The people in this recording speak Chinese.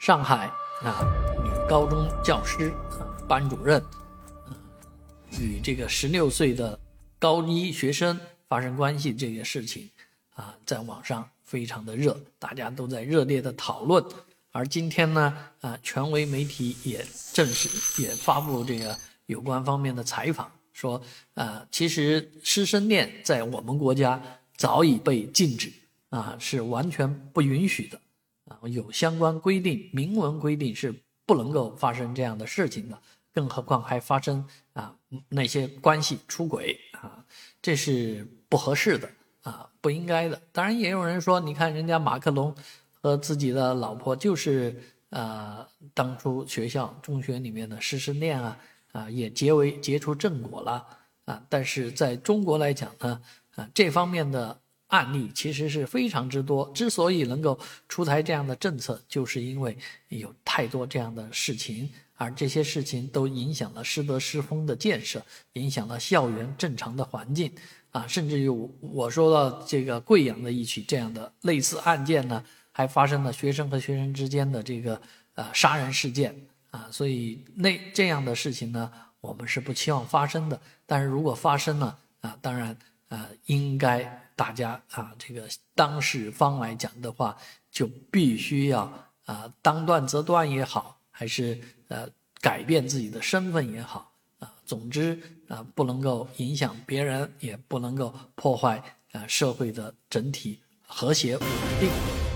上海啊，女高中教师啊，班主任，啊与这个十六岁的高一学生发生关系这个事情啊，在网上非常的热，大家都在热烈的讨论。而今天呢，啊，权威媒体也正式也发布这个有关方面的采访，说啊，其实师生恋在我们国家早已被禁止啊，是完全不允许的。啊有相关规定，明文规定是不能够发生这样的事情的，更何况还发生啊那些关系出轨啊，这是不合适的啊，不应该的。当然也有人说，你看人家马克龙和自己的老婆就是啊，当初学校中学里面的师生恋啊啊，也结为结出正果了啊。但是在中国来讲呢啊，这方面的。案例其实是非常之多，之所以能够出台这样的政策，就是因为有太多这样的事情，而这些事情都影响了师德师风的建设，影响了校园正常的环境，啊，甚至于我说到这个贵阳的一起这样的类似案件呢，还发生了学生和学生之间的这个呃杀人事件，啊，所以那这样的事情呢，我们是不期望发生的，但是如果发生了，啊，当然。啊，应该大家啊，这个当事方来讲的话，就必须要啊，当断则断也好，还是呃改变自己的身份也好啊，总之啊，不能够影响别人，也不能够破坏啊社会的整体和谐稳定。